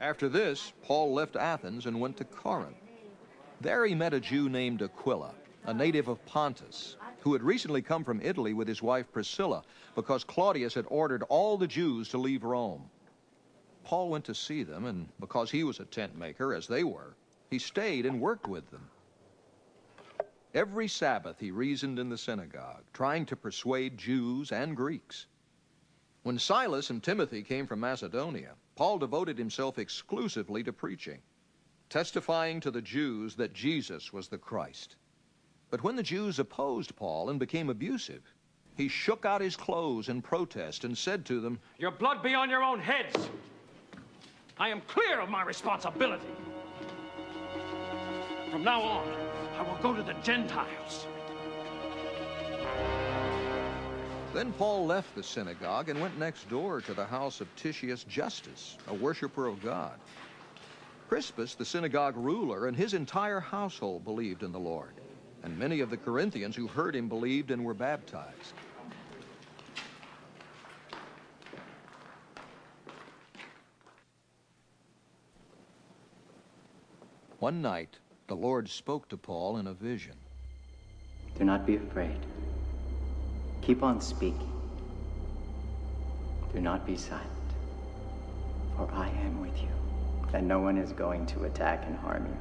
After this, Paul left Athens and went to Corinth. There he met a Jew named Aquila, a native of Pontus, who had recently come from Italy with his wife Priscilla because Claudius had ordered all the Jews to leave Rome. Paul went to see them, and because he was a tent maker, as they were, he stayed and worked with them. Every Sabbath he reasoned in the synagogue, trying to persuade Jews and Greeks. When Silas and Timothy came from Macedonia, Paul devoted himself exclusively to preaching, testifying to the Jews that Jesus was the Christ. But when the Jews opposed Paul and became abusive, he shook out his clothes in protest and said to them, Your blood be on your own heads. I am clear of my responsibility. From now on, I will go to the Gentiles. Then Paul left the synagogue and went next door to the house of Titius Justus, a worshiper of God. Crispus, the synagogue ruler, and his entire household believed in the Lord, and many of the Corinthians who heard him believed and were baptized. One night, the Lord spoke to Paul in a vision. Do not be afraid. Keep on speaking. Do not be silent, for I am with you, and no one is going to attack and harm you,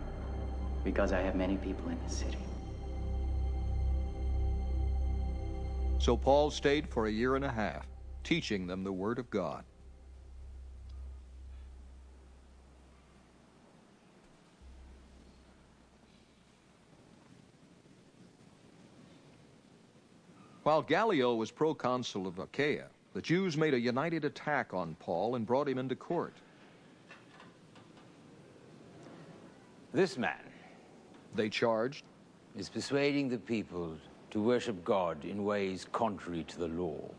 because I have many people in the city. So Paul stayed for a year and a half, teaching them the Word of God. While Gallio was proconsul of Achaia, the Jews made a united attack on Paul and brought him into court. This man, They charged, is persuading the people to worship God in ways contrary to the law.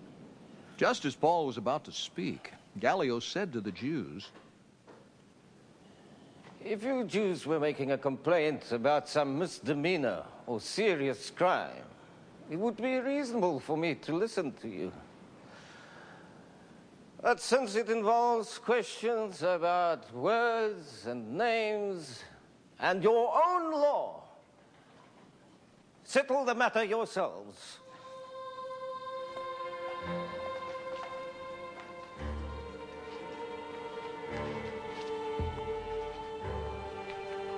just as Paul was about to speak, Gallio said to the Jews, If you Jews were making a complaint about some misdemeanor or serious crime, it would be reasonable for me to listen to you. But since it involves questions about words and names and your own law, settle the matter yourselves.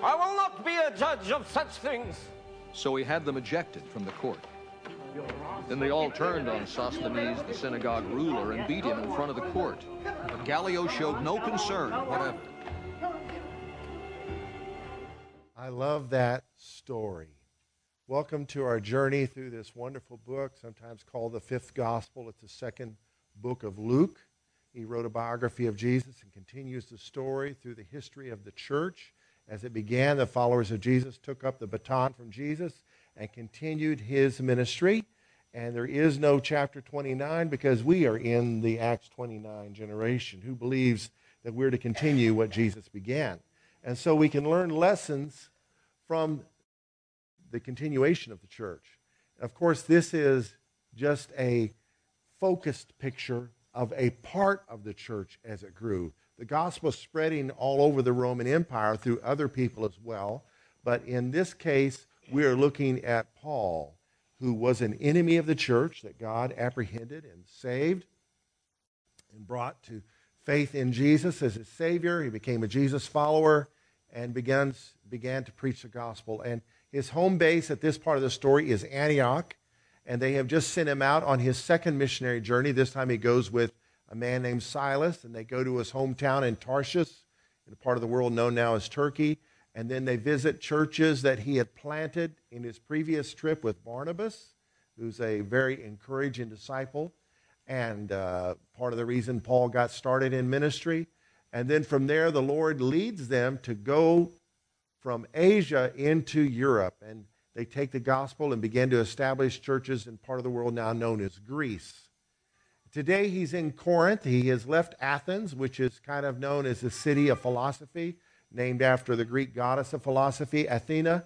I will not be a judge of such things. so he had them ejected from the court. Then they all turned on Sosthenes, the synagogue ruler, and beat him in front of the court. But Gallio showed no concern whatever. I love that story. Welcome to our journey through this wonderful book, sometimes called the fifth gospel. It's the second book of Luke. He wrote a biography of Jesus and continues the story through the history of the church. As it began, the followers of Jesus took up the baton from Jesus and continued his ministry. And there is no chapter 29 because we are in the Acts 29 generation who believes that we're to continue what Jesus began. And so we can learn lessons from the continuation of the church. Of course, this is just a focused picture of a part of the church as it grew. The gospel spreading all over the Roman Empire through other people as well. But in this case, we are looking at Paul, who was an enemy of the church that God apprehended and saved and brought to faith in Jesus as his Savior. He became a Jesus follower and began, began to preach the gospel. And his home base at this part of the story is Antioch. And they have just sent him out on his second missionary journey. This time he goes with a man named Silas, and they go to his hometown in Tarshish, in a part of the world known now as Turkey. And then they visit churches that he had planted in his previous trip with Barnabas, who's a very encouraging disciple and uh, part of the reason Paul got started in ministry. And then from there, the Lord leads them to go from Asia into Europe. And they take the gospel and begin to establish churches in part of the world now known as Greece. Today, he's in Corinth. He has left Athens, which is kind of known as the city of philosophy, named after the Greek goddess of philosophy, Athena,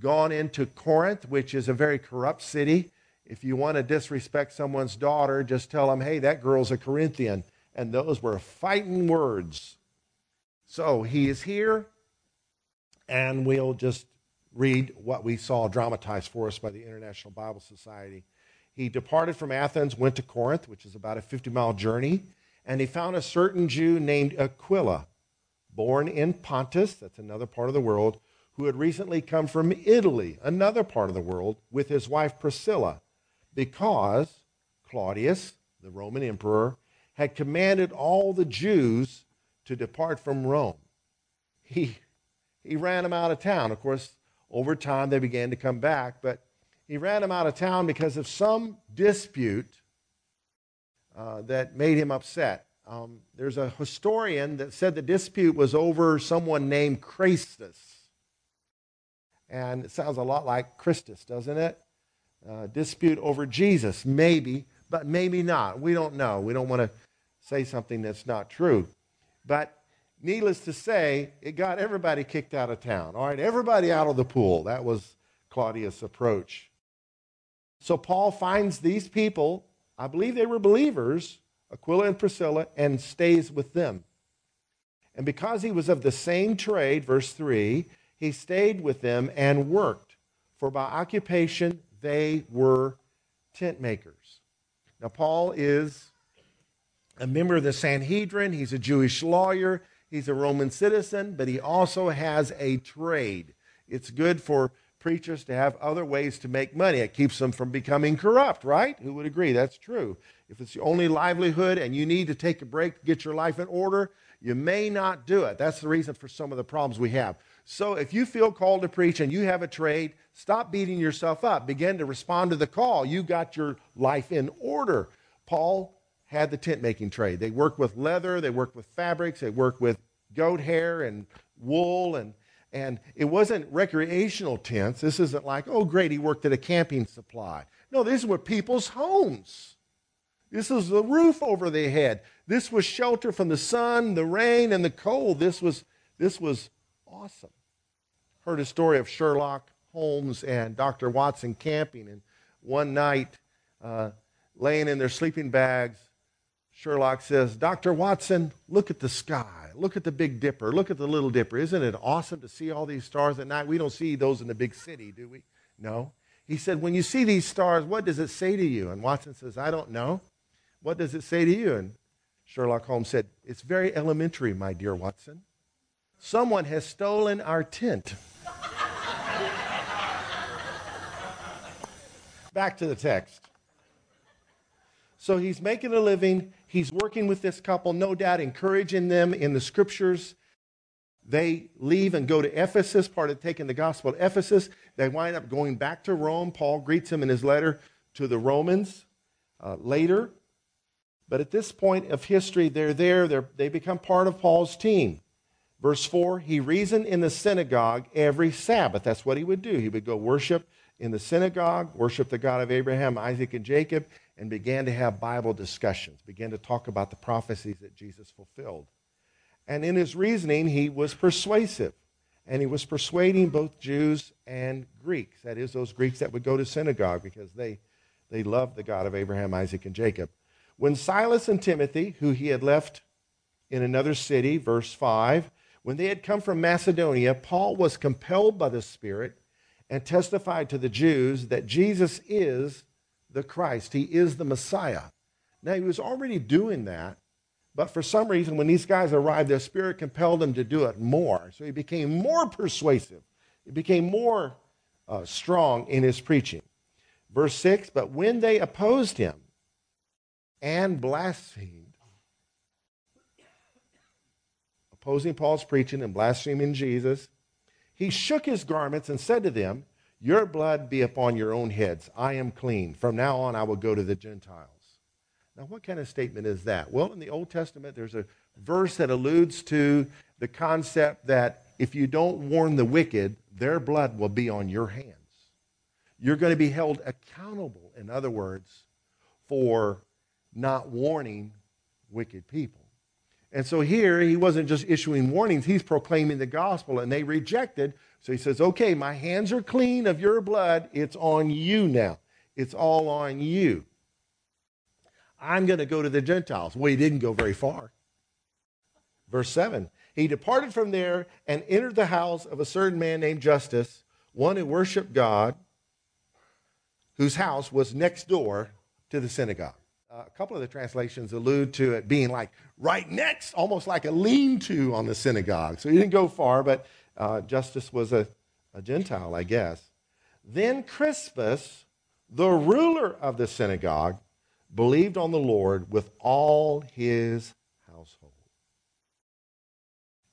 gone into Corinth, which is a very corrupt city. If you want to disrespect someone's daughter, just tell them, hey, that girl's a Corinthian. And those were fighting words. So he is here, and we'll just read what we saw dramatized for us by the International Bible Society. He departed from Athens, went to Corinth, which is about a 50 mile journey, and he found a certain Jew named Aquila, born in Pontus, that's another part of the world, who had recently come from Italy, another part of the world, with his wife Priscilla, because Claudius, the Roman emperor, had commanded all the Jews to depart from Rome. He, he ran them out of town. Of course, over time they began to come back, but he ran them out of town because of some dispute uh, that made him upset. Um, there's a historian that said the dispute was over someone named Chrestus. And it sounds a lot like Christus, doesn't it? Uh, dispute over Jesus, maybe, but maybe not. We don't know. We don't want to say something that's not true. But needless to say, it got everybody kicked out of town. All right, everybody out of the pool. That was Claudius' approach. So Paul finds these people, I believe they were believers, Aquila and Priscilla, and stays with them. And because he was of the same trade, verse 3, he stayed with them and worked, for by occupation they were tent makers. Now, Paul is a member of the Sanhedrin, he's a Jewish lawyer, he's a Roman citizen, but he also has a trade. It's good for preachers to have other ways to make money. It keeps them from becoming corrupt, right? Who would agree? That's true. If it's the only livelihood and you need to take a break to get your life in order, you may not do it. That's the reason for some of the problems we have. So if you feel called to preach and you have a trade, stop beating yourself up. Begin to respond to the call. You got your life in order. Paul had the tent making trade. They worked with leather, they worked with fabrics, they worked with goat hair and wool and and it wasn't recreational tents. This isn't like, oh great, he worked at a camping supply. No, these were people's homes. This was the roof over their head. This was shelter from the sun, the rain, and the cold. This was this was awesome. Heard a story of Sherlock Holmes and Dr. Watson camping, and one night, uh, laying in their sleeping bags, Sherlock says, Dr. Watson, look at the sky. Look at the Big Dipper. Look at the Little Dipper. Isn't it awesome to see all these stars at night? We don't see those in the big city, do we? No. He said, When you see these stars, what does it say to you? And Watson says, I don't know. What does it say to you? And Sherlock Holmes said, It's very elementary, my dear Watson. Someone has stolen our tent. Back to the text. So he's making a living. He's working with this couple, no doubt, encouraging them in the scriptures. They leave and go to Ephesus, part of taking the gospel to Ephesus. They wind up going back to Rome. Paul greets him in his letter to the Romans uh, later. But at this point of history, they're there. They're, they become part of Paul's team. Verse 4 He reasoned in the synagogue every Sabbath. That's what he would do. He would go worship in the synagogue, worshiped the God of Abraham, Isaac, and Jacob and began to have Bible discussions, began to talk about the prophecies that Jesus fulfilled. And in his reasoning, he was persuasive. And he was persuading both Jews and Greeks. That is, those Greeks that would go to synagogue because they, they loved the God of Abraham, Isaac, and Jacob. When Silas and Timothy, who he had left in another city, verse 5, when they had come from Macedonia, Paul was compelled by the Spirit and testified to the Jews that Jesus is the Christ. He is the Messiah. Now, he was already doing that, but for some reason, when these guys arrived, their spirit compelled him to do it more. So he became more persuasive, he became more uh, strong in his preaching. Verse 6 But when they opposed him and blasphemed, opposing Paul's preaching and blaspheming Jesus, he shook his garments and said to them, your blood be upon your own heads. I am clean. From now on, I will go to the Gentiles. Now, what kind of statement is that? Well, in the Old Testament, there's a verse that alludes to the concept that if you don't warn the wicked, their blood will be on your hands. You're going to be held accountable, in other words, for not warning wicked people. And so here, he wasn't just issuing warnings, he's proclaiming the gospel, and they rejected so he says, Okay, my hands are clean of your blood. It's on you now. It's all on you. I'm going to go to the Gentiles. Well, he didn't go very far. Verse 7 He departed from there and entered the house of a certain man named Justus, one who worshiped God, whose house was next door to the synagogue. Uh, a couple of the translations allude to it being like right next, almost like a lean to on the synagogue. So he didn't go far, but uh, Justus was a, a Gentile, I guess. Then Crispus, the ruler of the synagogue, believed on the Lord with all his household.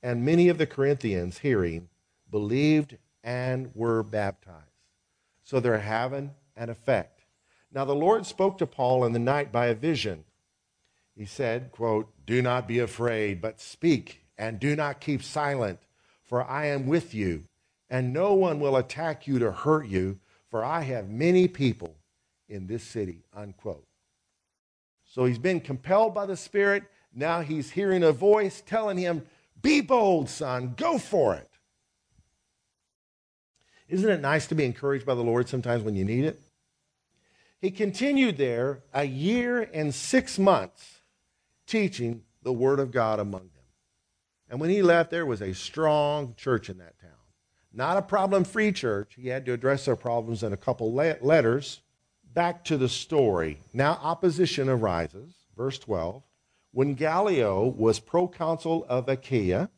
And many of the Corinthians, hearing, believed and were baptized. So they're having an effect. Now the Lord spoke to Paul in the night by a vision. He said, quote, Do not be afraid, but speak and do not keep silent, for I am with you, and no one will attack you to hurt you, for I have many people in this city, unquote. So he's been compelled by the Spirit. Now he's hearing a voice telling him, Be bold, son, go for it. Isn't it nice to be encouraged by the Lord sometimes when you need it? He continued there a year and six months teaching the Word of God among them. And when he left, there was a strong church in that town. Not a problem free church. He had to address their problems in a couple letters. Back to the story. Now opposition arises. Verse 12. When Gallio was proconsul of Achaia,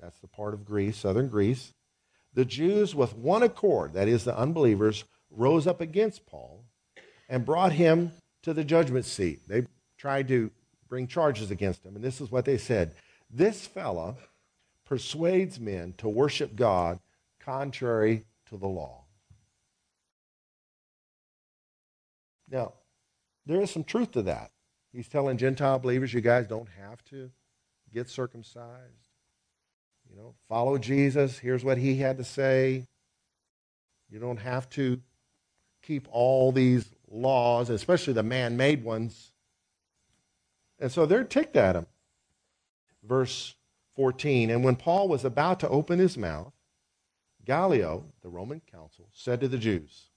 that's the part of Greece, southern Greece, the Jews with one accord, that is, the unbelievers, rose up against Paul and brought him to the judgment seat. They tried to bring charges against him, and this is what they said This fellow persuades men to worship God contrary to the law. Now, there is some truth to that. He's telling Gentile believers, you guys don't have to get circumcised. You know, follow Jesus. Here's what he had to say. You don't have to keep all these laws, especially the man made ones. And so they're ticked at him. Verse 14 And when Paul was about to open his mouth, Gallio, the Roman consul, said to the Jews,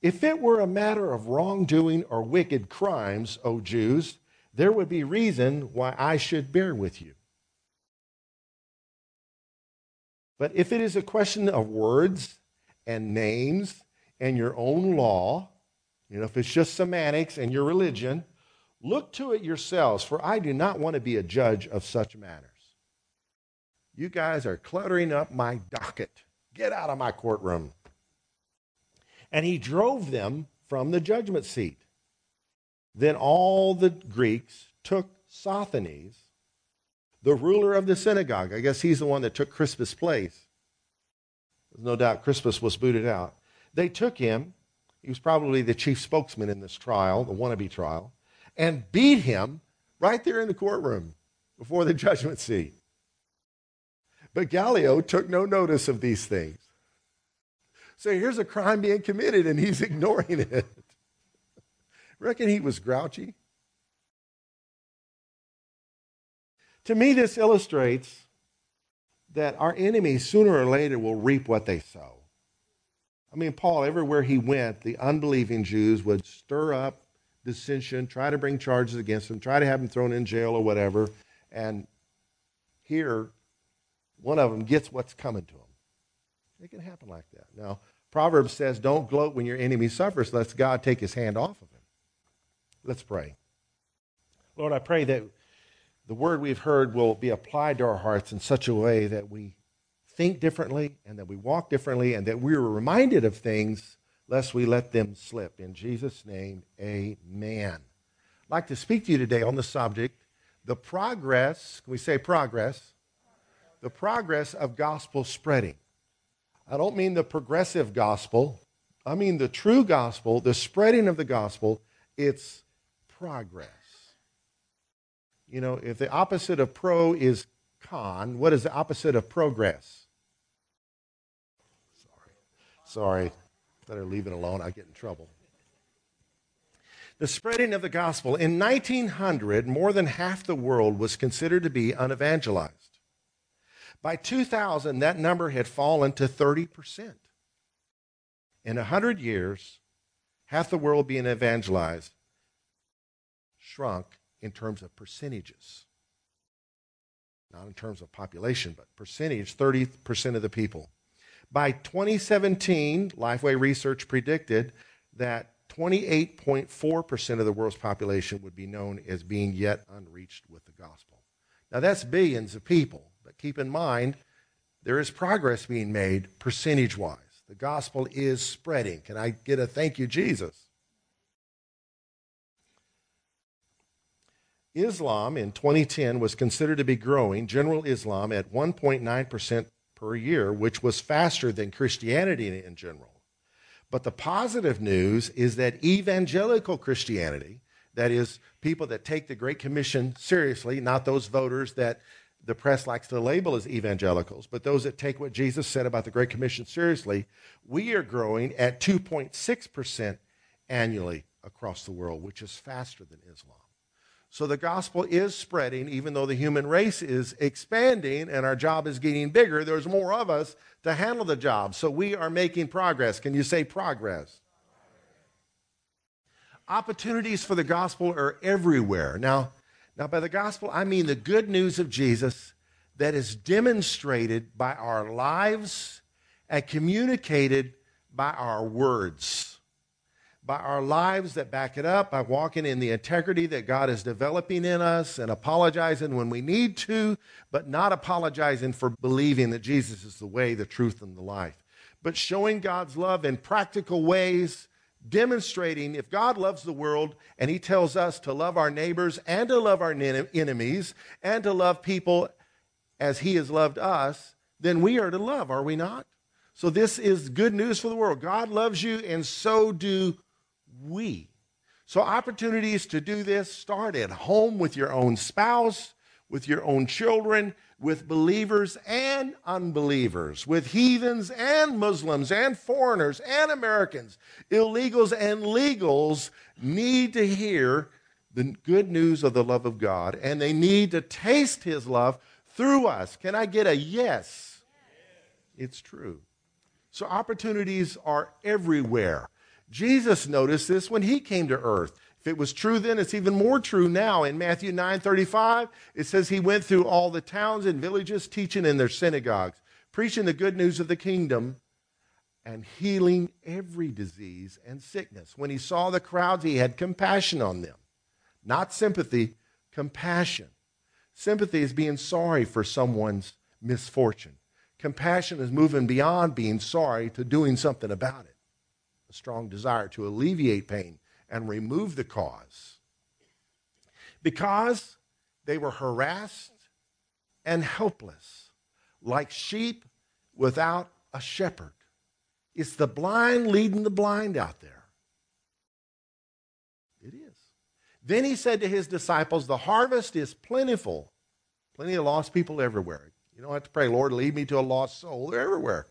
If it were a matter of wrongdoing or wicked crimes, O Jews, there would be reason why I should bear with you. But if it is a question of words and names and your own law, you know, if it's just semantics and your religion, look to it yourselves, for I do not want to be a judge of such matters. You guys are cluttering up my docket. Get out of my courtroom. And he drove them from the judgment seat. Then all the Greeks took Sosthenes the ruler of the synagogue. I guess he's the one that took Crispus' place. There's no doubt Crispus was booted out. They took him. He was probably the chief spokesman in this trial, the wannabe trial, and beat him right there in the courtroom before the judgment seat. But Gallio took no notice of these things. So here's a crime being committed, and he's ignoring it. Reckon he was grouchy? To me, this illustrates that our enemies sooner or later will reap what they sow. I mean, Paul, everywhere he went, the unbelieving Jews would stir up dissension, try to bring charges against him, try to have him thrown in jail or whatever. And here, one of them gets what's coming to him. It can happen like that. Now, Proverbs says, don't gloat when your enemy suffers, lest God take his hand off of him. Let's pray. Lord, I pray that the word we've heard will be applied to our hearts in such a way that we think differently and that we walk differently and that we are reminded of things lest we let them slip. In Jesus' name, amen. I'd like to speak to you today on the subject the progress, can we say progress? The progress of gospel spreading. I don't mean the progressive gospel, I mean the true gospel, the spreading of the gospel, it's progress. You know, if the opposite of pro is con, what is the opposite of progress? Sorry. Better leave it alone. I get in trouble. The spreading of the gospel. In 1900, more than half the world was considered to be unevangelized. By 2000, that number had fallen to 30%. In 100 years, half the world being evangelized shrunk in terms of percentages. not in terms of population, but percentage, 30% of the people. By 2017, Lifeway Research predicted that 28.4% of the world's population would be known as being yet unreached with the gospel. Now, that's billions of people, but keep in mind, there is progress being made percentage wise. The gospel is spreading. Can I get a thank you, Jesus? Islam in 2010 was considered to be growing, general Islam, at 1.9% per year, which was faster than Christianity in general. But the positive news is that evangelical Christianity, that is, people that take the Great Commission seriously, not those voters that the press likes to label as evangelicals, but those that take what Jesus said about the Great Commission seriously, we are growing at 2.6% annually across the world, which is faster than Islam. So the gospel is spreading, even though the human race is expanding and our job is getting bigger. There's more of us to handle the job. So we are making progress. Can you say progress? Opportunities for the gospel are everywhere. Now, now by the gospel, I mean the good news of Jesus that is demonstrated by our lives and communicated by our words by our lives that back it up, by walking in the integrity that God is developing in us and apologizing when we need to, but not apologizing for believing that Jesus is the way, the truth, and the life. But showing God's love in practical ways, demonstrating if God loves the world and He tells us to love our neighbors and to love our enemies and to love people as He has loved us, then we are to love, are we not? So, this is good news for the world. God loves you, and so do we. So, opportunities to do this start at home with your own spouse, with your own children, with believers and unbelievers, with heathens and Muslims and foreigners and Americans. Illegals and legals need to hear the good news of the love of God, and they need to taste His love through us. Can I get a yes? It's true. So, opportunities are everywhere. Jesus noticed this when he came to earth. If it was true then, it's even more true now. In Matthew 9 35, it says he went through all the towns and villages, teaching in their synagogues, preaching the good news of the kingdom, and healing every disease and sickness. When he saw the crowds, he had compassion on them. Not sympathy, compassion. Sympathy is being sorry for someone's misfortune. Compassion is moving beyond being sorry to doing something about it strong desire to alleviate pain and remove the cause. Because they were harassed and helpless, like sheep without a shepherd. It's the blind leading the blind out there. It is. Then he said to his disciples, The harvest is plentiful. Plenty of lost people everywhere. You don't have to pray, Lord, lead me to a lost soul. They're everywhere.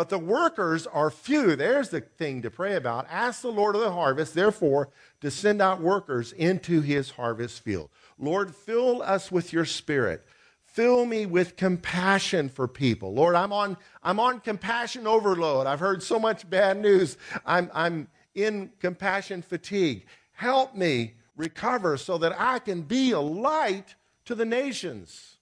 But the workers are few. There's the thing to pray about. Ask the Lord of the harvest, therefore, to send out workers into his harvest field. Lord, fill us with your spirit. Fill me with compassion for people. Lord, I'm on, I'm on compassion overload. I've heard so much bad news. I'm, I'm in compassion fatigue. Help me recover so that I can be a light to the nations.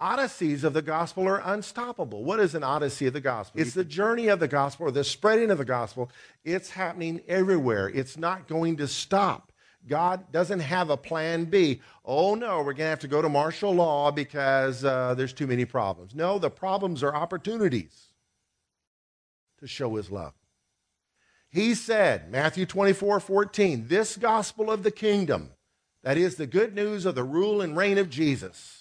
Odysseys of the gospel are unstoppable. What is an odyssey of the gospel? It's the journey of the gospel or the spreading of the gospel. It's happening everywhere. It's not going to stop. God doesn't have a plan B. Oh no, we're going to have to go to martial law because uh, there's too many problems. No, the problems are opportunities to show his love. He said, Matthew 24, 14, this gospel of the kingdom, that is the good news of the rule and reign of Jesus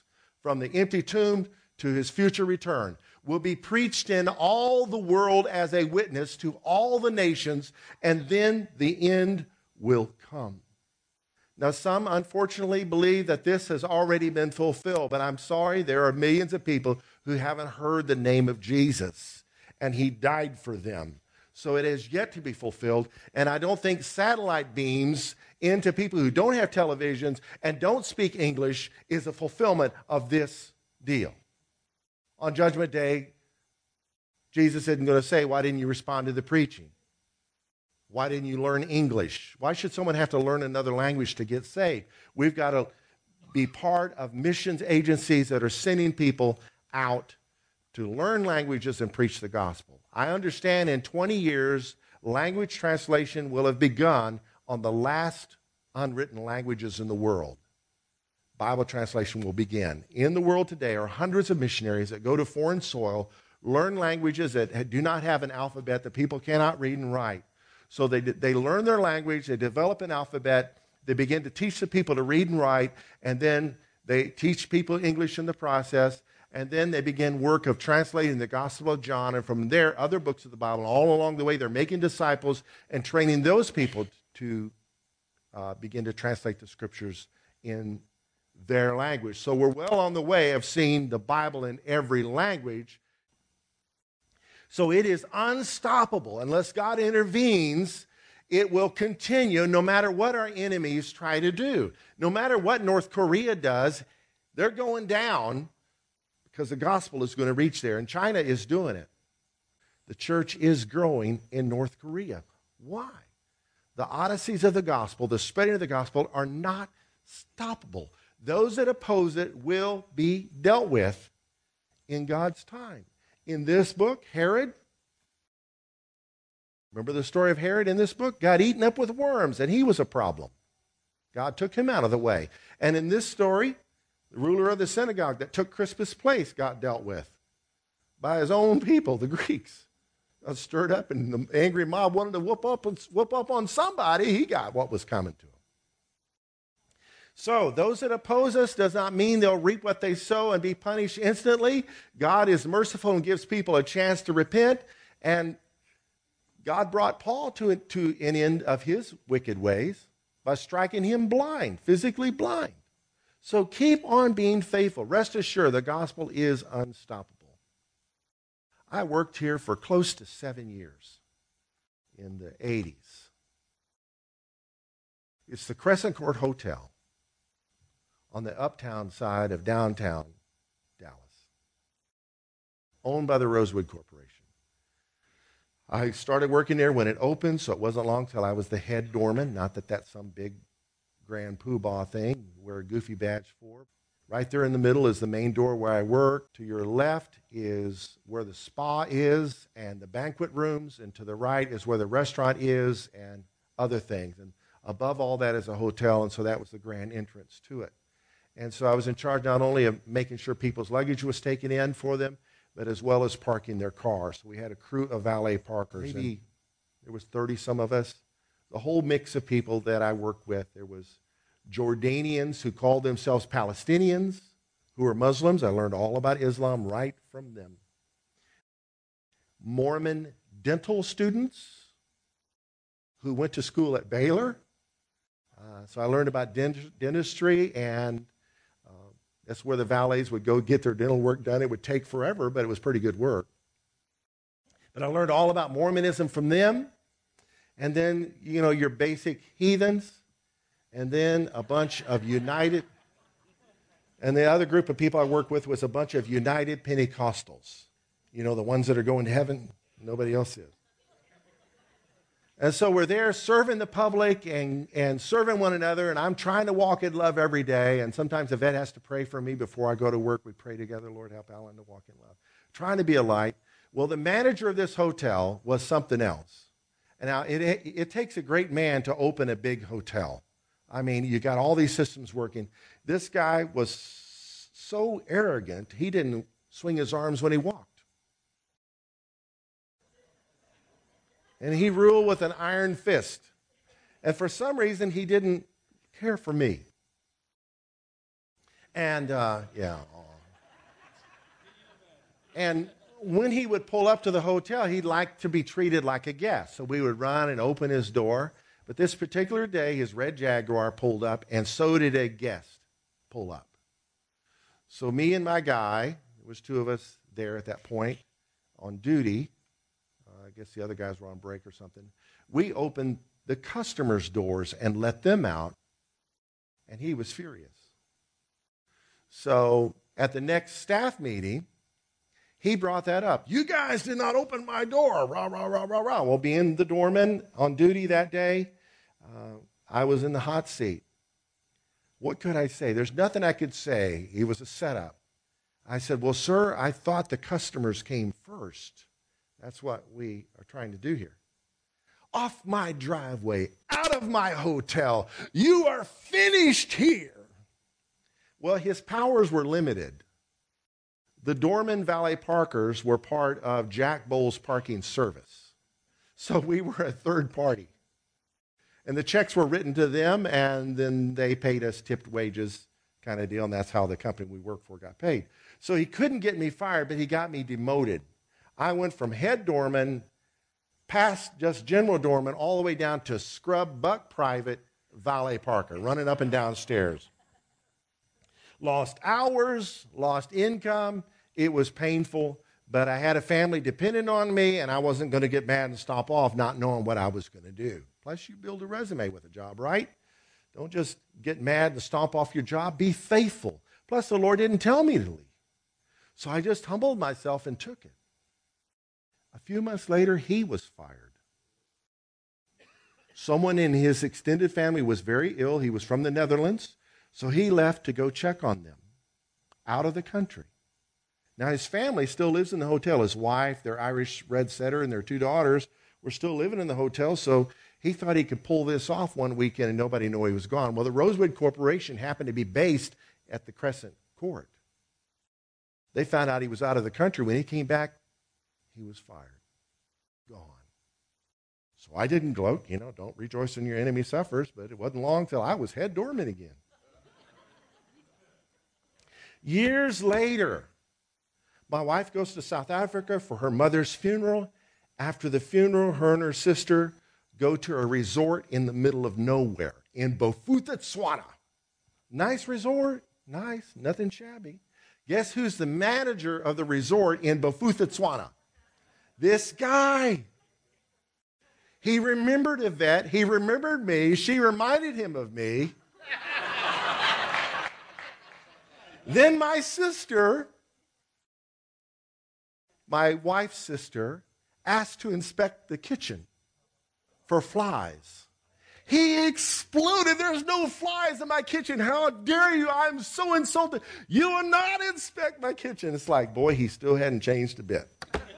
from the empty tomb to his future return, will be preached in all the world as a witness to all the nations, and then the end will come. Now, some unfortunately believe that this has already been fulfilled, but I'm sorry, there are millions of people who haven't heard the name of Jesus, and he died for them. So it has yet to be fulfilled, and I don't think satellite beams into people who don't have televisions and don't speak English is a fulfillment of this deal. On Judgment Day, Jesus isn't going to say, Why didn't you respond to the preaching? Why didn't you learn English? Why should someone have to learn another language to get saved? We've got to be part of missions agencies that are sending people out to learn languages and preach the gospel. I understand in 20 years, language translation will have begun on the last unwritten languages in the world. Bible translation will begin. In the world today are hundreds of missionaries that go to foreign soil, learn languages that do not have an alphabet that people cannot read and write. So they, they learn their language, they develop an alphabet, they begin to teach the people to read and write, and then they teach people English in the process, and then they begin work of translating the Gospel of John, and from there, other books of the Bible. All along the way, they're making disciples and training those people to uh, begin to translate the scriptures in their language. So we're well on the way of seeing the Bible in every language. So it is unstoppable. Unless God intervenes, it will continue no matter what our enemies try to do. No matter what North Korea does, they're going down because the gospel is going to reach there. And China is doing it. The church is growing in North Korea. Why? The odysseys of the gospel, the spreading of the gospel, are not stoppable. Those that oppose it will be dealt with in God's time. In this book, Herod, remember the story of Herod in this book? Got eaten up with worms, and he was a problem. God took him out of the way. And in this story, the ruler of the synagogue that took Crispus' place got dealt with by his own people, the Greeks. Stirred up, and the angry mob wanted to whoop up, whoop up on somebody. He got what was coming to him. So, those that oppose us does not mean they'll reap what they sow and be punished instantly. God is merciful and gives people a chance to repent. And God brought Paul to, to an end of his wicked ways by striking him blind, physically blind. So keep on being faithful. Rest assured, the gospel is unstoppable. I worked here for close to seven years in the 80s. It's the Crescent Court Hotel on the uptown side of downtown Dallas, owned by the Rosewood Corporation. I started working there when it opened, so it wasn't long till I was the head doorman. Not that that's some big grand poobah thing, wear a goofy badge for. Right there in the middle is the main door where I work. To your left is where the spa is and the banquet rooms, and to the right is where the restaurant is and other things. And above all that is a hotel, and so that was the grand entrance to it. And so I was in charge not only of making sure people's luggage was taken in for them, but as well as parking their cars. So we had a crew of valet parkers. Maybe there was 30 some of us. The whole mix of people that I worked with. There was Jordanians who called themselves Palestinians, who were Muslims. I learned all about Islam right from them. Mormon dental students who went to school at Baylor. Uh, so I learned about dent- dentistry and that's where the valets would go get their dental work done. It would take forever, but it was pretty good work. But I learned all about Mormonism from them. And then, you know, your basic heathens. And then a bunch of united. And the other group of people I worked with was a bunch of united Pentecostals. You know, the ones that are going to heaven, nobody else is. And so we're there serving the public and, and serving one another, and I'm trying to walk in love every day. And sometimes Yvette has to pray for me before I go to work. We pray together, Lord, help Alan to walk in love. Trying to be a light. Well, the manager of this hotel was something else. Now it, it, it takes a great man to open a big hotel. I mean, you got all these systems working. This guy was so arrogant, he didn't swing his arms when he walked. and he ruled with an iron fist. And for some reason, he didn't care for me. And, uh, yeah. And when he would pull up to the hotel, he'd like to be treated like a guest. So we would run and open his door. But this particular day, his red Jaguar pulled up, and so did a guest pull up. So me and my guy, there was two of us there at that point on duty, uh, I guess the other guys were on break or something. We opened the customers' doors and let them out, and he was furious. So at the next staff meeting, he brought that up. You guys did not open my door. Rah, rah, rah, rah, rah. Well, being the doorman on duty that day, uh, I was in the hot seat. What could I say? There's nothing I could say. It was a setup. I said, Well, sir, I thought the customers came first. That's what we are trying to do here. Off my driveway, out of my hotel. You are finished here. Well, his powers were limited. The Dorman Valet Parkers were part of Jack Bowles Parking Service. So we were a third party. And the checks were written to them, and then they paid us tipped wages kind of deal, and that's how the company we worked for got paid. So he couldn't get me fired, but he got me demoted. I went from head doorman past just general doorman all the way down to scrub buck private valet parker, running up and down stairs. Lost hours, lost income. It was painful, but I had a family dependent on me, and I wasn't going to get mad and stop off not knowing what I was going to do. Plus, you build a resume with a job, right? Don't just get mad and stomp off your job. Be faithful. Plus, the Lord didn't tell me to leave. So I just humbled myself and took it. A few months later, he was fired. Someone in his extended family was very ill. He was from the Netherlands, so he left to go check on them out of the country. Now, his family still lives in the hotel. His wife, their Irish red setter, and their two daughters were still living in the hotel, so he thought he could pull this off one weekend and nobody knew he was gone. Well, the Rosewood Corporation happened to be based at the Crescent Court. They found out he was out of the country. When he came back, he was fired, gone. So I didn't gloat, you know, don't rejoice when your enemy suffers, but it wasn't long till I was head doorman again. Years later, my wife goes to South Africa for her mother's funeral. After the funeral, her and her sister go to a resort in the middle of nowhere in Bophuthatswana. Nice resort, nice, nothing shabby. Guess who's the manager of the resort in Bophuthatswana? This guy. He remembered Yvette. He remembered me. She reminded him of me. then my sister, my wife's sister, asked to inspect the kitchen for flies. He exploded. There's no flies in my kitchen. How dare you? I'm so insulted. You will not inspect my kitchen. It's like, boy, he still hadn't changed a bit. anyway,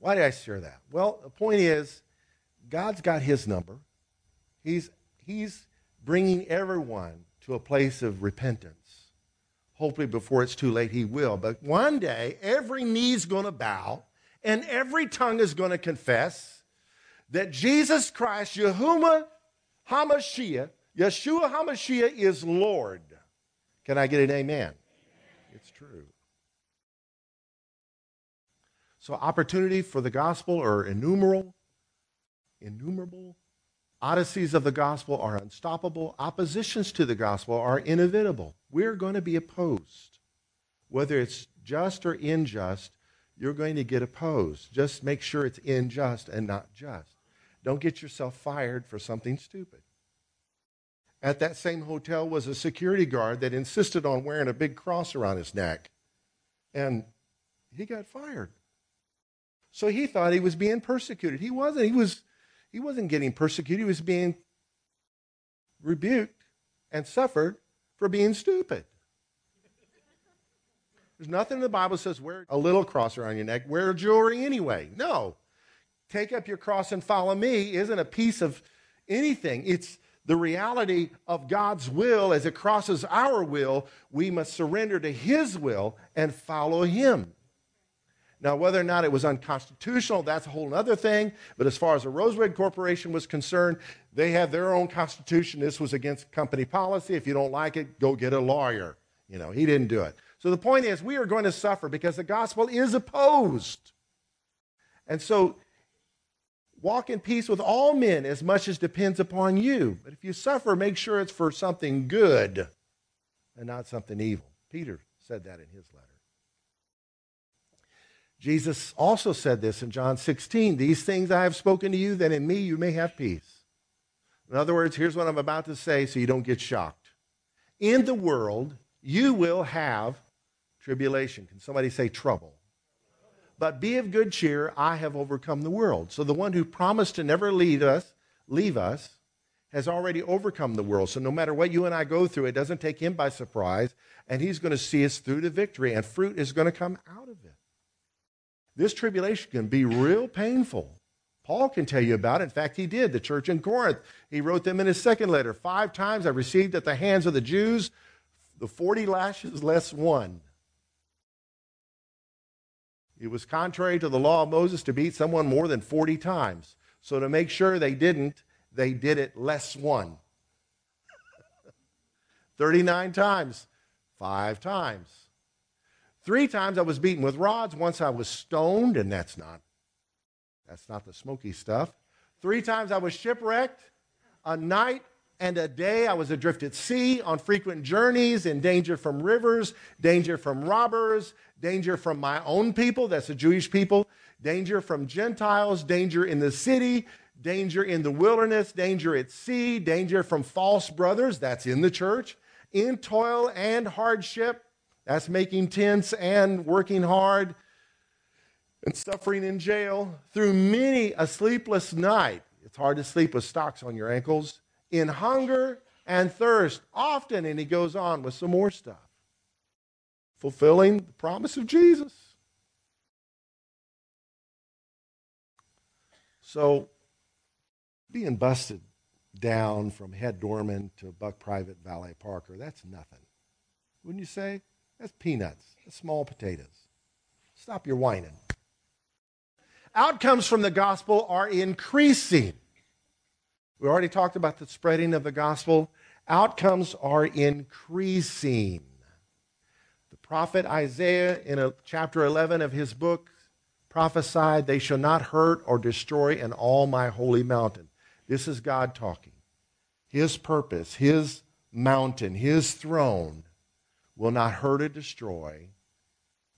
Why did I share that? Well, the point is, God's got his number. He's, he's bringing everyone to a place of repentance. Hopefully, before it's too late, he will. But one day, every knee's going to bow and every tongue is going to confess that Jesus Christ, Yahuma HaMashiach, Yeshua HaMashiach is Lord. Can I get an amen? It's true. So opportunity for the gospel are innumerable, innumerable. Odysseys of the gospel are unstoppable. Oppositions to the gospel are inevitable. We're going to be opposed. Whether it's just or unjust, you're going to get opposed. Just make sure it's unjust and not just. Don't get yourself fired for something stupid. At that same hotel was a security guard that insisted on wearing a big cross around his neck. And he got fired. So he thought he was being persecuted. He wasn't. He was he wasn't getting persecuted. He was being rebuked and suffered for being stupid. There's nothing in the Bible that says wear a little cross around your neck, wear jewelry anyway. No. Take up your cross and follow me isn't a piece of anything. It's the reality of God's will as it crosses our will. We must surrender to His will and follow Him. Now, whether or not it was unconstitutional, that's a whole other thing. But as far as the Rosewood Corporation was concerned, they had their own constitution. This was against company policy. If you don't like it, go get a lawyer. You know, he didn't do it. So the point is, we are going to suffer because the gospel is opposed. And so, walk in peace with all men as much as depends upon you. But if you suffer, make sure it's for something good and not something evil. Peter said that in his letter. Jesus also said this in John 16 These things I have spoken to you, that in me you may have peace. In other words, here's what I'm about to say so you don't get shocked. In the world, you will have tribulation. Can somebody say trouble? But be of good cheer, I have overcome the world. So the one who promised to never leave us, leave us, has already overcome the world. So no matter what you and I go through, it doesn't take him by surprise, and he's going to see us through to victory, and fruit is going to come out of it. This tribulation can be real painful. Paul can tell you about it. In fact, he did. The church in Corinth, he wrote them in his second letter Five times I received at the hands of the Jews the 40 lashes less one. It was contrary to the law of Moses to beat someone more than 40 times. So, to make sure they didn't, they did it less one. 39 times, five times. Three times I was beaten with rods. Once I was stoned, and that's not that's not the smoky stuff. Three times I was shipwrecked. A night and a day I was adrift at sea on frequent journeys, in danger from rivers, danger from robbers, danger from my own people, that's the Jewish people, danger from Gentiles, danger in the city, danger in the wilderness, danger at sea, danger from false brothers, that's in the church, in toil and hardship, that's making tents and working hard and suffering in jail, through many a sleepless night. It's hard to sleep with stocks on your ankles in hunger and thirst often. And he goes on with some more stuff, fulfilling the promise of Jesus. So, being busted down from Head Doorman to Buck Private Valet Parker, that's nothing. Wouldn't you say? That's peanuts. That's small potatoes. Stop your whining. Outcomes from the gospel are increasing. We already talked about the spreading of the gospel. Outcomes are increasing. The prophet Isaiah, in a, chapter 11 of his book, prophesied, They shall not hurt or destroy in all my holy mountain. This is God talking. His purpose, his mountain, his throne will not hurt or destroy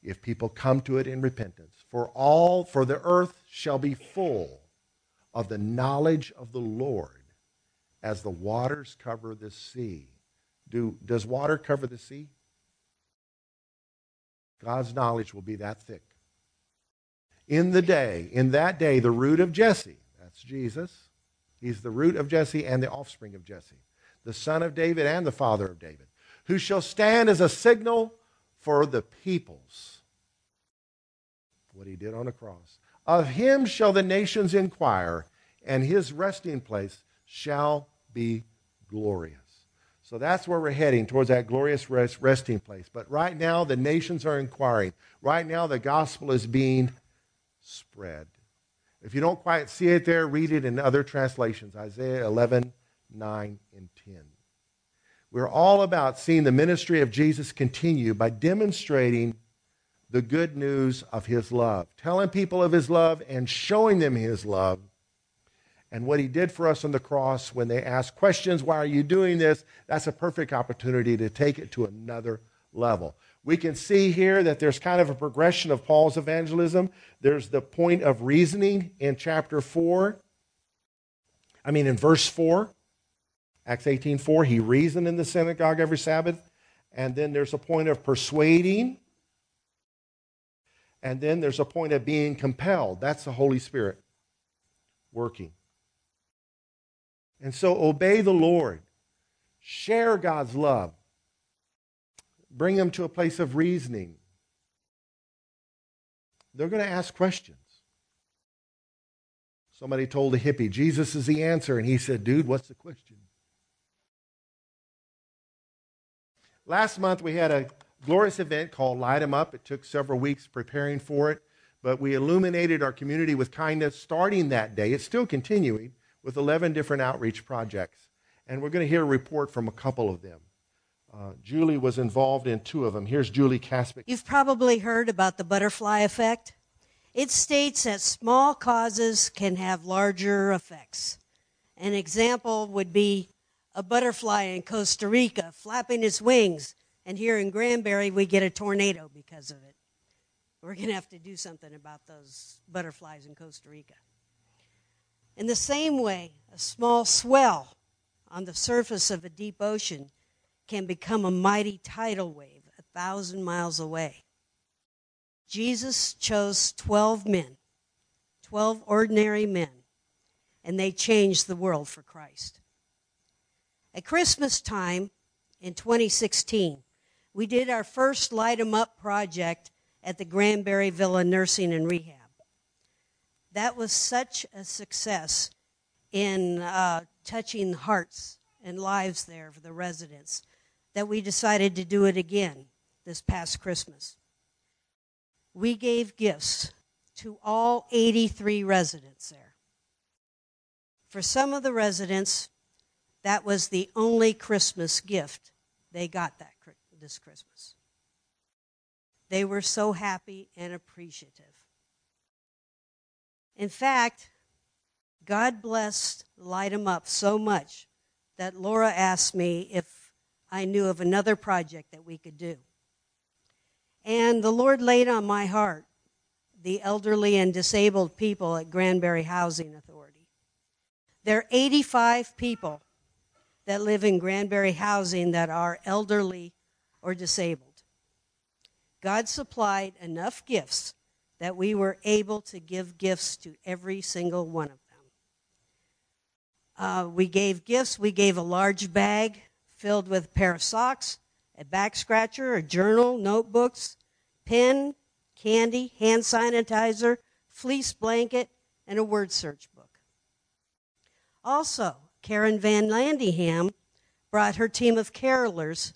if people come to it in repentance. For all, for the earth shall be full of the knowledge of the Lord as the waters cover the sea. Do, does water cover the sea? God's knowledge will be that thick. In the day, in that day, the root of Jesse, that's Jesus, he's the root of Jesse and the offspring of Jesse, the son of David and the father of David, who shall stand as a signal for the peoples. What he did on the cross. Of him shall the nations inquire, and his resting place shall be glorious. So that's where we're heading, towards that glorious rest, resting place. But right now, the nations are inquiring. Right now, the gospel is being spread. If you don't quite see it there, read it in other translations Isaiah 11, 9, and 10. We're all about seeing the ministry of Jesus continue by demonstrating the good news of his love, telling people of his love and showing them his love and what he did for us on the cross when they ask questions, why are you doing this? That's a perfect opportunity to take it to another level. We can see here that there's kind of a progression of Paul's evangelism. There's the point of reasoning in chapter 4. I mean, in verse 4, Acts 18 4, he reasoned in the synagogue every Sabbath. And then there's a point of persuading. And then there's a point of being compelled. That's the Holy Spirit working. And so obey the Lord. Share God's love. Bring them to a place of reasoning. They're going to ask questions. Somebody told a hippie, Jesus is the answer. And he said, Dude, what's the question? Last month we had a glorious event called Light 'em Up. It took several weeks preparing for it, but we illuminated our community with kindness starting that day. It's still continuing with 11 different outreach projects. And we're going to hear a report from a couple of them. Uh, Julie was involved in two of them. Here's Julie Caspic. You've probably heard about the butterfly effect. It states that small causes can have larger effects. An example would be a butterfly in Costa Rica flapping its wings, and here in Granbury, we get a tornado because of it. We're going to have to do something about those butterflies in Costa Rica. In the same way, a small swell on the surface of a deep ocean can become a mighty tidal wave a thousand miles away. Jesus chose 12 men, 12 ordinary men, and they changed the world for Christ. At Christmas time in 2016, we did our first Light 'em Up project at the Granbury Villa Nursing and Rehab. That was such a success in uh, touching hearts and lives there for the residents that we decided to do it again this past Christmas. We gave gifts to all 83 residents there. For some of the residents, that was the only Christmas gift they got that this Christmas. They were so happy and appreciative. In fact, God blessed Light 'em Up so much that Laura asked me if I knew of another project that we could do. And the Lord laid on my heart the elderly and disabled people at Granbury Housing Authority. There are 85 people that live in Granbury Housing that are elderly or disabled. God supplied enough gifts that we were able to give gifts to every single one of them. Uh, we gave gifts. We gave a large bag filled with a pair of socks, a back scratcher, a journal, notebooks, pen, candy, hand sanitizer, fleece blanket, and a word search book. Also, Karen Van Landingham brought her team of carolers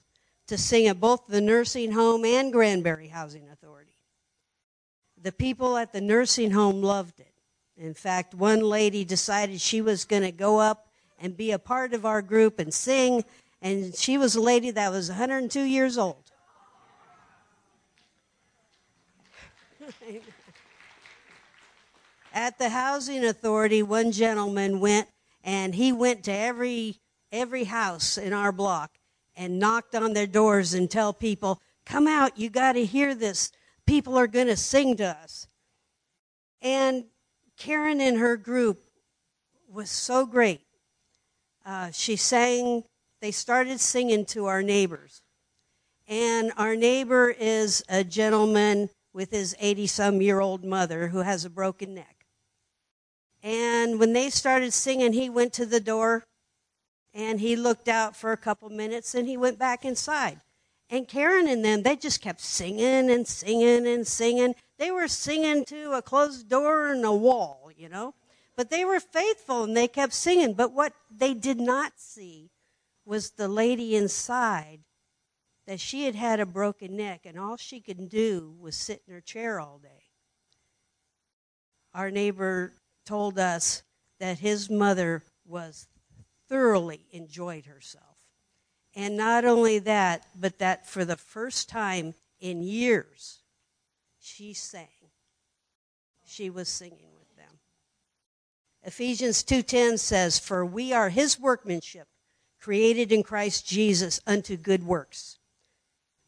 to sing at both the nursing home and Granbury Housing Authority. The people at the nursing home loved it. In fact, one lady decided she was going to go up and be a part of our group and sing, and she was a lady that was 102 years old. At the housing authority, one gentleman went and he went to every every house in our block and knocked on their doors and tell people, "Come out, you got to hear this. People are going to sing to us." And Karen and her group was so great. Uh, she sang. They started singing to our neighbors, and our neighbor is a gentleman with his 80 some year old mother who has a broken neck. And when they started singing, he went to the door and he looked out for a couple minutes and he went back inside. And Karen and them, they just kept singing and singing and singing. They were singing to a closed door and a wall, you know. But they were faithful and they kept singing. But what they did not see was the lady inside that she had had a broken neck and all she could do was sit in her chair all day. Our neighbor told us that his mother was thoroughly enjoyed herself. And not only that, but that for the first time in years, she sang. She was singing with them. Ephesians 2:10 says, "For we are his workmanship, created in Christ Jesus unto good works,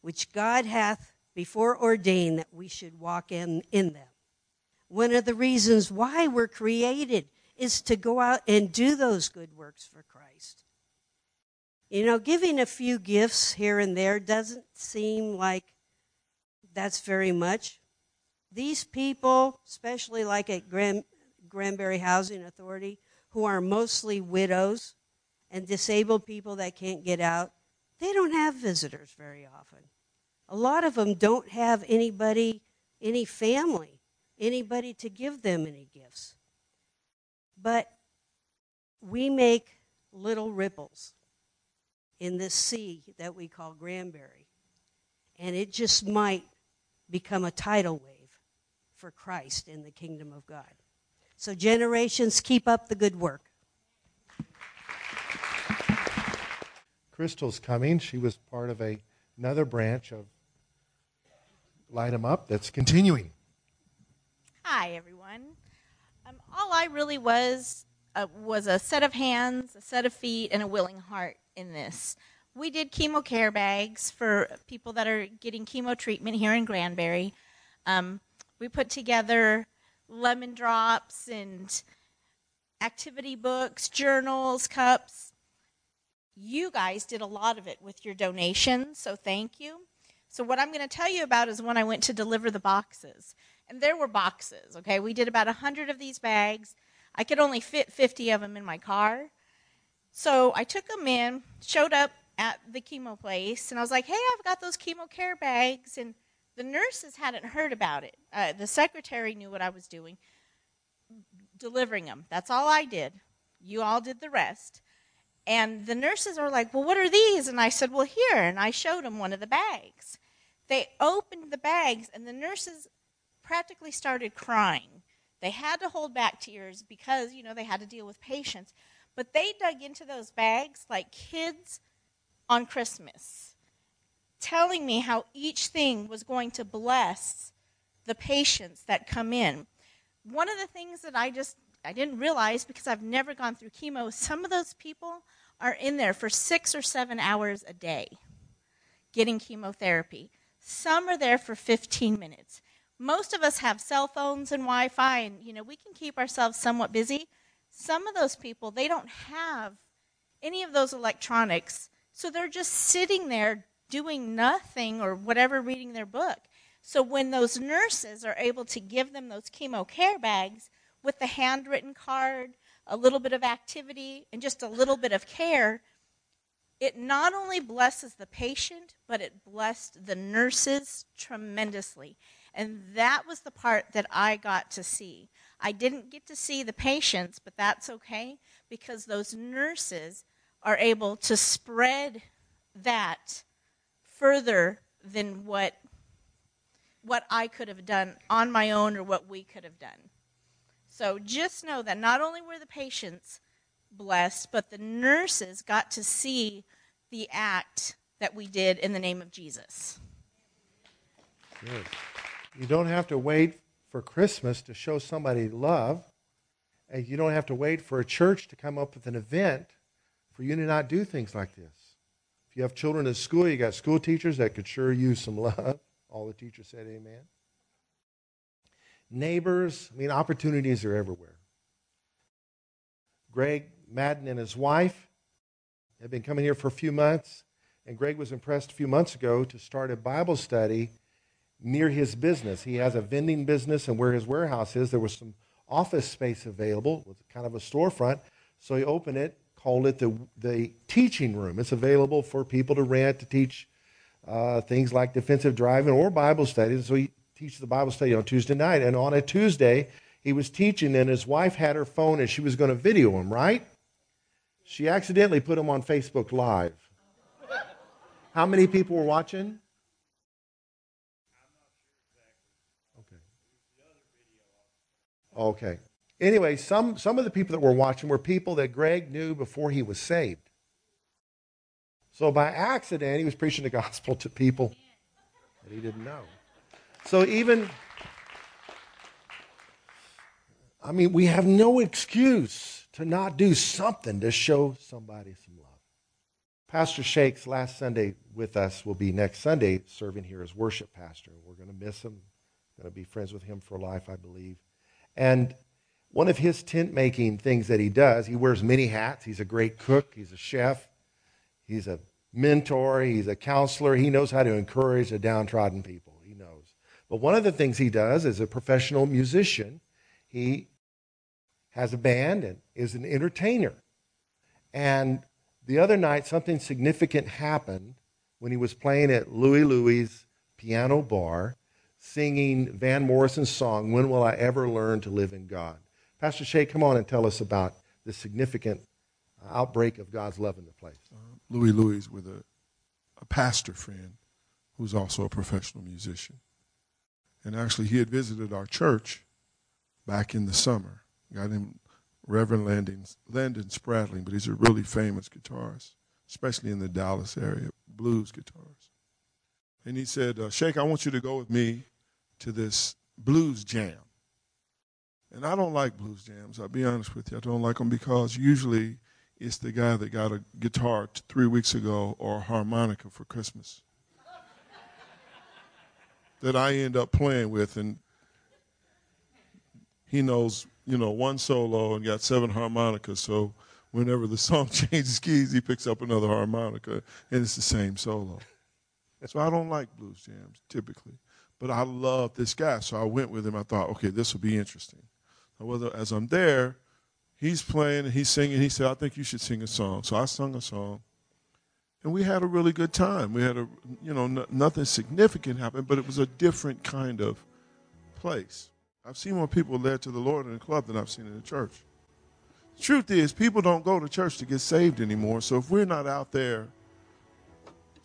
which God hath before ordained that we should walk in, in them." One of the reasons why we're created is to go out and do those good works for Christ. You know, giving a few gifts here and there doesn't seem like that's very much. These people, especially like at Gran- Granbury Housing Authority, who are mostly widows and disabled people that can't get out, they don't have visitors very often. A lot of them don't have anybody, any family, anybody to give them any gifts. But we make little ripples in this sea that we call Granbury. And it just might become a tidal wave for Christ in the kingdom of God. So, generations, keep up the good work. Crystal's coming. She was part of a, another branch of Light 'em Up that's continuing. Hi, everyone all I really was uh, was a set of hands, a set of feet, and a willing heart in this. We did chemo care bags for people that are getting chemo treatment here in Granbury. Um, we put together lemon drops and activity books, journals, cups. You guys did a lot of it with your donations, so thank you. So, what I'm going to tell you about is when I went to deliver the boxes. And there were boxes, okay? We did about 100 of these bags. I could only fit 50 of them in my car. So I took them in, showed up at the chemo place, and I was like, hey, I've got those chemo care bags. And the nurses hadn't heard about it. Uh, the secretary knew what I was doing, delivering them. That's all I did. You all did the rest. And the nurses are like, well, what are these? And I said, well, here. And I showed them one of the bags. They opened the bags, and the nurses practically started crying. They had to hold back tears because, you know, they had to deal with patients. But they dug into those bags like kids on Christmas, telling me how each thing was going to bless the patients that come in. One of the things that I just I didn't realize because I've never gone through chemo, some of those people are in there for 6 or 7 hours a day getting chemotherapy. Some are there for 15 minutes. Most of us have cell phones and Wi-Fi and you know, we can keep ourselves somewhat busy. Some of those people, they don't have any of those electronics. So they're just sitting there doing nothing or whatever reading their book. So when those nurses are able to give them those chemo care bags with the handwritten card, a little bit of activity, and just a little bit of care, it not only blesses the patient, but it blessed the nurses tremendously. And that was the part that I got to see. I didn't get to see the patients, but that's okay because those nurses are able to spread that further than what what I could have done on my own or what we could have done. So just know that not only were the patients blessed, but the nurses got to see the act that we did in the name of Jesus. Good. You don't have to wait for Christmas to show somebody love. And you don't have to wait for a church to come up with an event for you to not do things like this. If you have children in school, you got school teachers that could sure use some love. All the teachers said amen neighbors. I mean, opportunities are everywhere. Greg Madden and his wife have been coming here for a few months, and Greg was impressed a few months ago to start a Bible study near his business. He has a vending business, and where his warehouse is, there was some office space available with kind of a storefront. So he opened it, called it the, the teaching room. It's available for people to rent to teach uh, things like defensive driving or Bible studies. So he teaches the Bible study on Tuesday night. And on a Tuesday, he was teaching, and his wife had her phone and she was going to video him, right? She accidentally put him on Facebook Live. How many people were watching? Okay. Anyway, some, some of the people that were watching were people that Greg knew before he was saved. So by accident, he was preaching the gospel to people that he didn't know. So even, I mean, we have no excuse to not do something to show somebody some love. Pastor Shake's last Sunday with us will be next Sunday, serving here as worship pastor. We're going to miss him. Going to be friends with him for life, I believe. And one of his tent making things that he does, he wears many hats. He's a great cook. He's a chef. He's a mentor. He's a counselor. He knows how to encourage the downtrodden people. He knows. But one of the things he does as a professional musician, he has a band and is an entertainer. And the other night, something significant happened when he was playing at Louie Louie's piano bar, singing Van Morrison's song, When Will I Ever Learn to Live in God? Pastor Shay, come on and tell us about the significant outbreak of God's love in the place. Uh, Louie Louie's with a, a pastor friend who's also a professional musician. And actually, he had visited our church back in the summer. Guy named Reverend Landon, Landon Spradling, but he's a really famous guitarist, especially in the Dallas area, blues guitarist. And he said, uh, Shake, I want you to go with me to this blues jam. And I don't like blues jams. I'll be honest with you. I don't like them because usually it's the guy that got a guitar t- three weeks ago or a harmonica for Christmas that I end up playing with, and he knows, you know, one solo and got seven harmonicas. So whenever the song changes keys, he picks up another harmonica, and it's the same solo. So I don't like blues jams typically, but I love this guy. So I went with him. I thought, okay, this will be interesting. Whether as I'm there, he's playing and he's singing. He said, I think you should sing a song. So I sung a song. And we had a really good time. We had a, you know, n- nothing significant happened, but it was a different kind of place. I've seen more people led to the Lord in the club than I've seen in the church. The truth is, people don't go to church to get saved anymore. So if we're not out there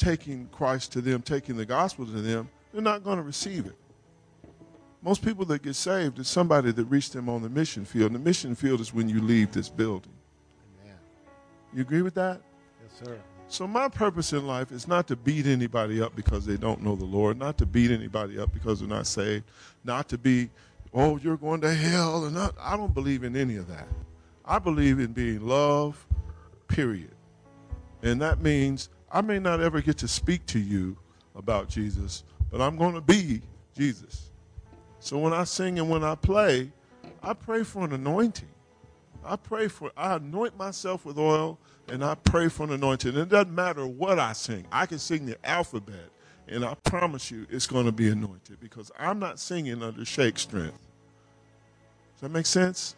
taking Christ to them, taking the gospel to them, they're not going to receive it. Most people that get saved is somebody that reached them on the mission field. And the mission field is when you leave this building. Amen. You agree with that? Yes, sir. So my purpose in life is not to beat anybody up because they don't know the Lord, not to beat anybody up because they're not saved, not to be, oh, you're going to hell, and not, I don't believe in any of that. I believe in being love, period. And that means I may not ever get to speak to you about Jesus, but I'm going to be Jesus. So when I sing and when I play, I pray for an anointing. I pray for, I anoint myself with oil and I pray for an anointing. And it doesn't matter what I sing. I can sing the alphabet and I promise you it's going to be anointed because I'm not singing under shake strength. Does that make sense?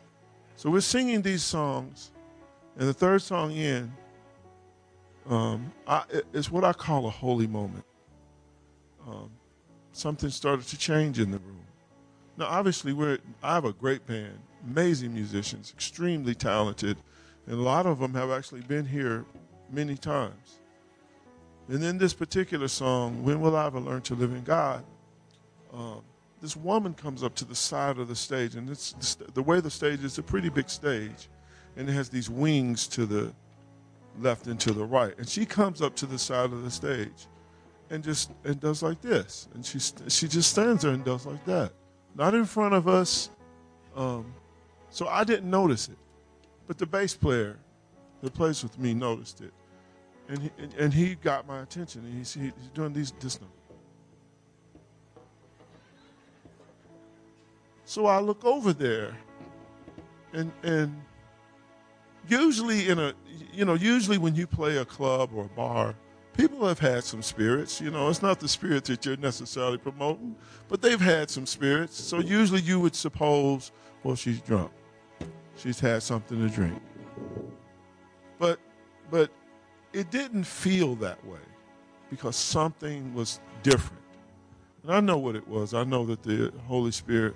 So we're singing these songs, and the third song in, um, I, it's what I call a holy moment. Um, something started to change in the room. Now, obviously, we're I have a great band, amazing musicians, extremely talented, and a lot of them have actually been here many times. And in this particular song, "When Will I Ever Learn to Live in God," um, this woman comes up to the side of the stage, and it's the way the stage is a pretty big stage, and it has these wings to the left and to the right, and she comes up to the side of the stage, and just and does like this, and she she just stands there and does like that not in front of us. Um, so I didn't notice it, but the bass player that plays with me noticed it, and he, and he got my attention. And he's, he's doing these this number. So I look over there, and and usually in a you know usually when you play a club or a bar people have had some spirits. You know, it's not the spirit that you're necessarily promoting, but they've had some spirits. So usually you would suppose, well, she's drunk. She's had something to drink. But but it didn't feel that way because something was different. And I know what it was. I know that the Holy Spirit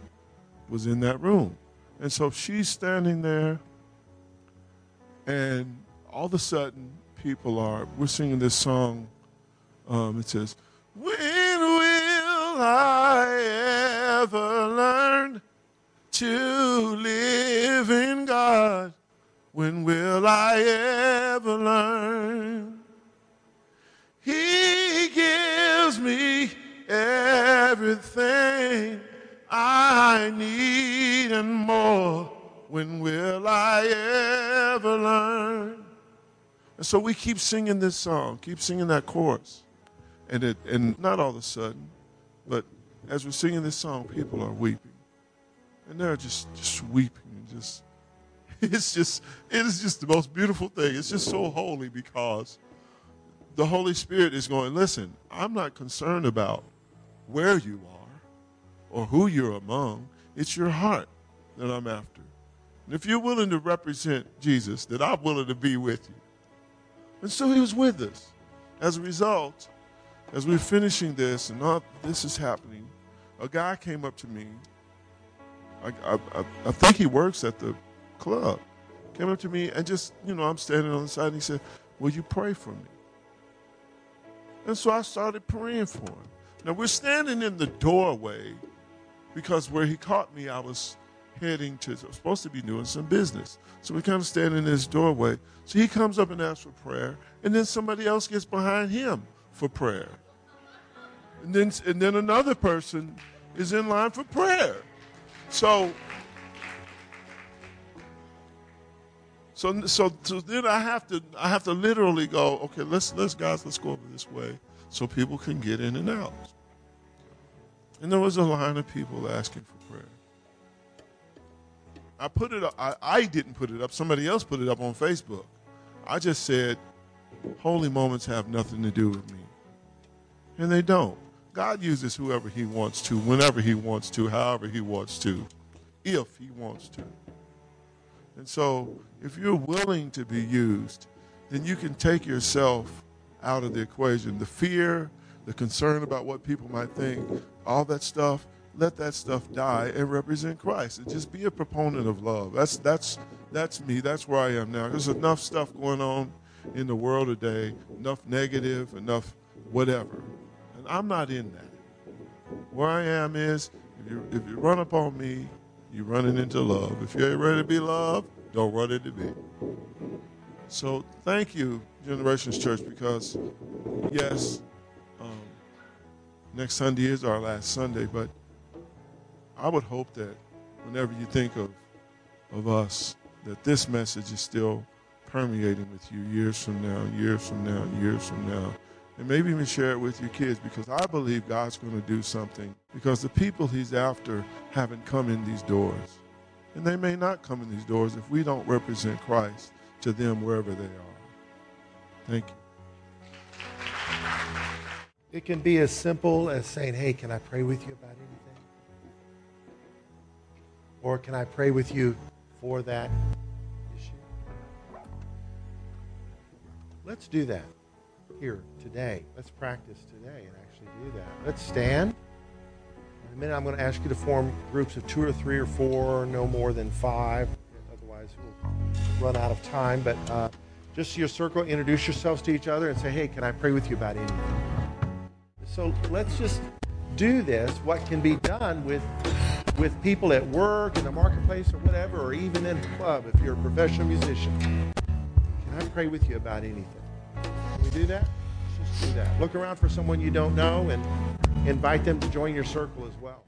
was in that room. And so she's standing there and all of a sudden people are. We're singing this song. Um, it says, When will I ever learn to live in God? When will I ever learn? He gives me everything I need and more. When will I ever learn? And so we keep singing this song, keep singing that chorus. And, it, and not all of a sudden, but as we're singing this song, people are weeping. And they're just, just weeping and just, it's just, it is just the most beautiful thing. It's just so holy because the Holy Spirit is going, listen, I'm not concerned about where you are or who you're among. It's your heart that I'm after. If you're willing to represent Jesus, then I'm willing to be with you. And so he was with us. As a result, as we're finishing this and all this is happening, a guy came up to me. I, I, I think he works at the club. Came up to me and just, you know, I'm standing on the side and he said, Will you pray for me? And so I started praying for him. Now we're standing in the doorway because where he caught me, I was heading to, supposed to be doing some business. So we kind of stand in this doorway. So he comes up and asks for prayer, and then somebody else gets behind him for prayer. And then, and then another person is in line for prayer. So, so, so, so then I have to, I have to literally go, okay, let's, let's guys, let's go over this way so people can get in and out. And there was a line of people asking for I put it up. I, I didn't put it up. Somebody else put it up on Facebook. I just said, holy moments have nothing to do with me. And they don't. God uses whoever he wants to, whenever he wants to, however he wants to, if he wants to. And so, if you're willing to be used, then you can take yourself out of the equation. The fear, the concern about what people might think, all that stuff, let that stuff die and represent Christ. And just be a proponent of love. That's that's that's me. That's where I am now. There's enough stuff going on in the world today, enough negative, enough whatever. And I'm not in that. Where I am is if you if you run up on me, you're running into love. If you ain't ready to be loved, don't run into me. So thank you, Generations Church, because yes, um, next Sunday is our last Sunday, but I would hope that whenever you think of of us, that this message is still permeating with you years from now, years from now, years from now. And maybe even share it with your kids because I believe God's going to do something because the people he's after haven't come in these doors. And they may not come in these doors if we don't represent Christ to them wherever they are. Thank you. It can be as simple as saying, Hey, can I pray with you about anything? Or can I pray with you for that issue? Let's do that here today. Let's practice today and actually do that. Let's stand. In a minute, I'm going to ask you to form groups of two or three or four, no more than five. Otherwise, we'll run out of time. But uh, just your circle, introduce yourselves to each other and say, hey, can I pray with you about anything? So let's just do this, what can be done with with people at work, in the marketplace, or whatever, or even in a club if you're a professional musician. Can I pray with you about anything? Can we do that? Let's just do that. Look around for someone you don't know and invite them to join your circle as well.